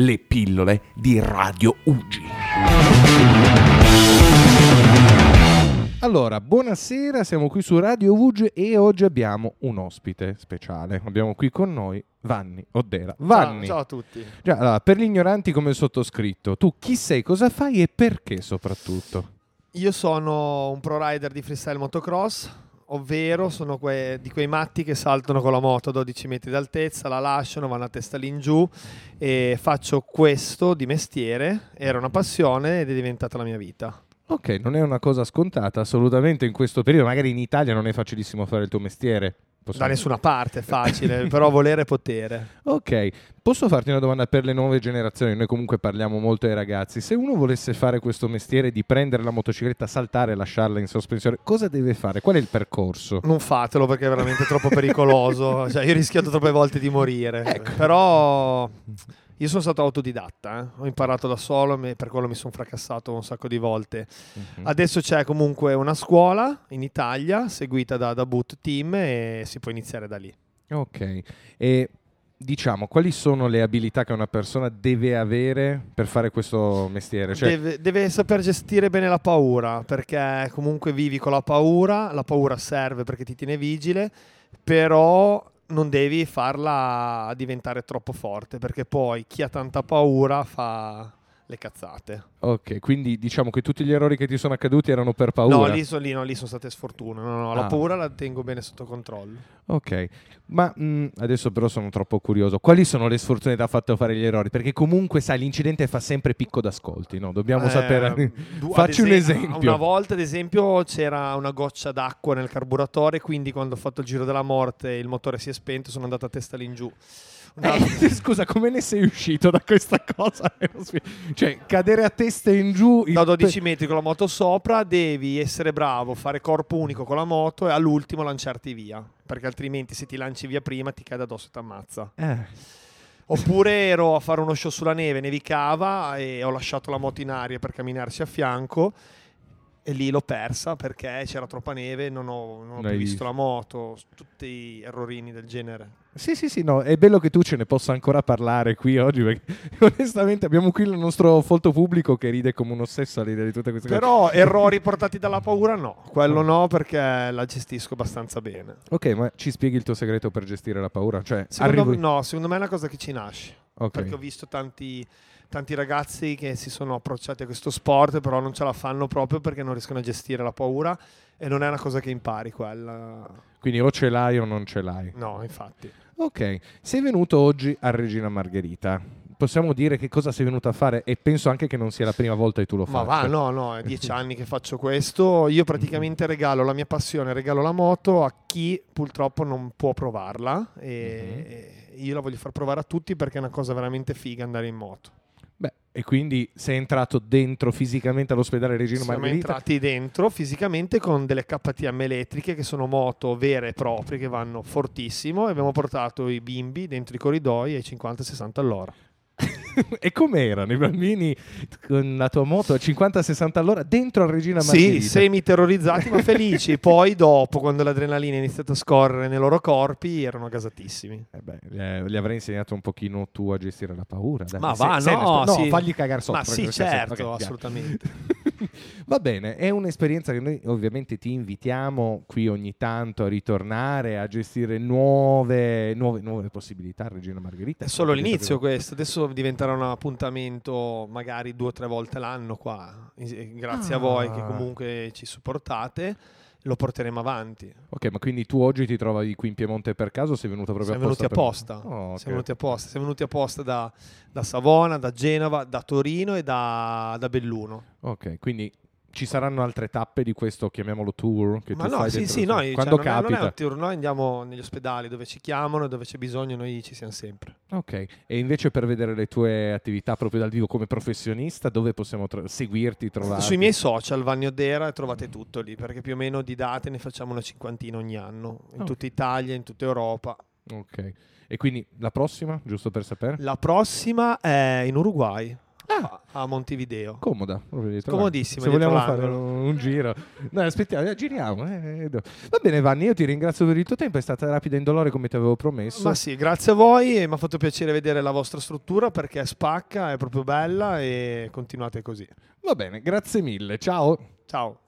le pillole di Radio Ugi. Allora, buonasera, siamo qui su Radio Ugi e oggi abbiamo un ospite speciale. Abbiamo qui con noi Vanni Oddera. Vanni. Ciao, ciao a tutti. Già, allora, per gli ignoranti come il sottoscritto, tu chi sei, cosa fai e perché soprattutto? Io sono un pro rider di freestyle motocross, ovvero sono que- di quei matti che saltano con la moto a 12 metri d'altezza, la lasciano, vanno a testa all'ingiù e faccio questo di mestiere, era una passione ed è diventata la mia vita. Ok, non è una cosa scontata assolutamente in questo periodo, magari in Italia non è facilissimo fare il tuo mestiere. Possiamo- Da nessuna parte è facile, però volere è potere. Ok, posso farti una domanda per le nuove generazioni? Noi comunque parliamo molto ai ragazzi. Se uno volesse fare questo mestiere di prendere la motocicletta, saltare e lasciarla in sospensione, cosa deve fare? Qual è il percorso? Non fatelo perché è veramente troppo pericoloso. Cioè, io ho rischiato troppe volte di morire. Ecco. Però io sono stato autodidatta, eh. ho imparato da solo e per quello mi sono fracassato un sacco di volte. Mhm. Adesso c'è comunque una scuola in Italia seguita da, da Boot Team e si può iniziare da lì. Ok, e diciamo, quali sono le abilità che una persona deve avere per fare questo mestiere? Cioè, Deve, deve saper gestire bene la paura perché comunque vivi con la paura, la paura serve perché ti tiene vigile, però non devi farla diventare troppo forte perché poi chi ha tanta paura fa le cazzate. ok, quindi diciamo che tutti gli errori che ti sono accaduti erano per paura. No, lì, sono- lì, no, lì sono state sfortune. No, no, la Ah. paura la tengo bene sotto controllo. Ok, ma mh, adesso però sono troppo curioso. Quali sono le sfortune che ti ha fatto fare gli errori? Perché comunque, sai, l'incidente fa sempre picco d'ascolti, no? Dobbiamo Eh, sapere. du- Facci un esem- esempio. Una volta, ad esempio, c'era una goccia d'acqua nel carburatore, quindi quando ho fatto il giro della morte il motore si è spento, sono andato a testa all'ingiù. Una- Eh, scusa, come ne sei uscito da questa cosa? Cioè, cadere a testa in giù. Da 12 metri con la moto sopra devi essere bravo, fare corpo unico con la moto e all'ultimo lanciarti via, perché altrimenti se ti lanci via prima ti cade addosso e ti ammazza. Eh, Oppure ero a fare uno show sulla neve, nevicava e ho lasciato la moto in aria per camminarci a fianco e lì l'ho persa perché c'era troppa neve non ho, non ho più visto la moto, tutti errorini del genere. Sì, sì, sì, no, è bello che tu ce ne possa ancora parlare qui oggi, perché onestamente abbiamo qui il nostro folto pubblico che ride come un ossesso all'idea di tutte queste cose. Però errori portati dalla paura no, quello no perché la gestisco abbastanza bene. Ok, ma ci spieghi il tuo segreto per gestire la paura? Cioè, Secondo, arrivo... no, secondo me è una cosa che ci nasce. Ok. Perché ho visto tanti, tanti ragazzi che si sono approcciati a questo sport, però non ce la fanno proprio perché non riescono a gestire la paura e non è una cosa che impari quella. Quindi o ce l'hai o non ce l'hai. No, infatti. Ok, sei venuto oggi a Regina Margherita. Possiamo dire che cosa sei venuto a fare e penso anche che non sia la prima volta che tu lo Ma faccia. va, no, no, è dieci anni che faccio questo. Io praticamente regalo la mia passione, regalo la moto a chi purtroppo non può provarla e e io la voglio far provare a tutti perché è una cosa veramente figa andare in moto. Beh, e quindi sei entrato dentro fisicamente all'ospedale Regina Siamo Margherita? entrati dentro fisicamente con delle KTM elettriche che sono moto vere e proprie che vanno fortissimo e abbiamo portato i bimbi dentro i corridoi ai 50-60 all'ora. e com'erano i bambini con la tua moto a 50-60 all'ora dentro a Regina Sì, Margherita? semi terrorizzati ma felici. Poi dopo, quando l'adrenalina è iniziata a scorrere nei loro corpi, erano gasatissimi. Eh beh, eh, gli avrei insegnato un pochino tu a gestire la paura. dai. Ma Se- va, sei no, onesto. sì. fagli cagare sotto. Ma sì, certo, assolutamente. Va bene, è un'esperienza che noi ovviamente ti invitiamo qui ogni tanto a ritornare a gestire nuove, nuove, nuove possibilità Regina Margherita. È solo l'inizio questo, adesso diventerà un appuntamento magari due o tre volte l'anno qua, grazie a voi che Ah. comunque ci supportate, lo porteremo avanti. Ok, ma quindi tu oggi ti trovi qui in Piemonte per caso o sei venuto proprio Siamo venuti apposta? apposta, per- Oh, ok. siamo venuti apposta, siamo venuti apposta da, da Savona, da Genova, da Torino e da, da Belluno. Ok, quindi ci saranno altre tappe di questo, chiamiamolo tour? Che Ma tu no, sì, sì, noi, cioè, quando non, è, non è capita. un tour, noi andiamo negli ospedali dove ci chiamano dove c'è bisogno, noi ci siamo sempre. Ok, e invece per vedere le tue attività proprio dal vivo come professionista, dove possiamo tro- seguirti, trovarti? Sui miei social, Vanni Odera, trovate tutto lì, perché più o meno di date ne facciamo una cinquantina ogni anno, in Oh. tutta Italia, in tutta Europa. Ok, e quindi la prossima, giusto per sapere? La prossima è in Uruguay, a, a Montevideo. Comoda, Comodissima, Se vogliamo fare l'angolo. un, un giro, no, aspettiamo, eh, giriamo. eh, do- Va bene, Vanni, io ti ringrazio per il tuo tempo. È stata rapida e indolore come ti avevo promesso. Ma sì, grazie a voi e mi ha fatto piacere vedere la vostra struttura perché spacca, è proprio bella e continuate così. Va bene, grazie mille. Ciao. Ciao.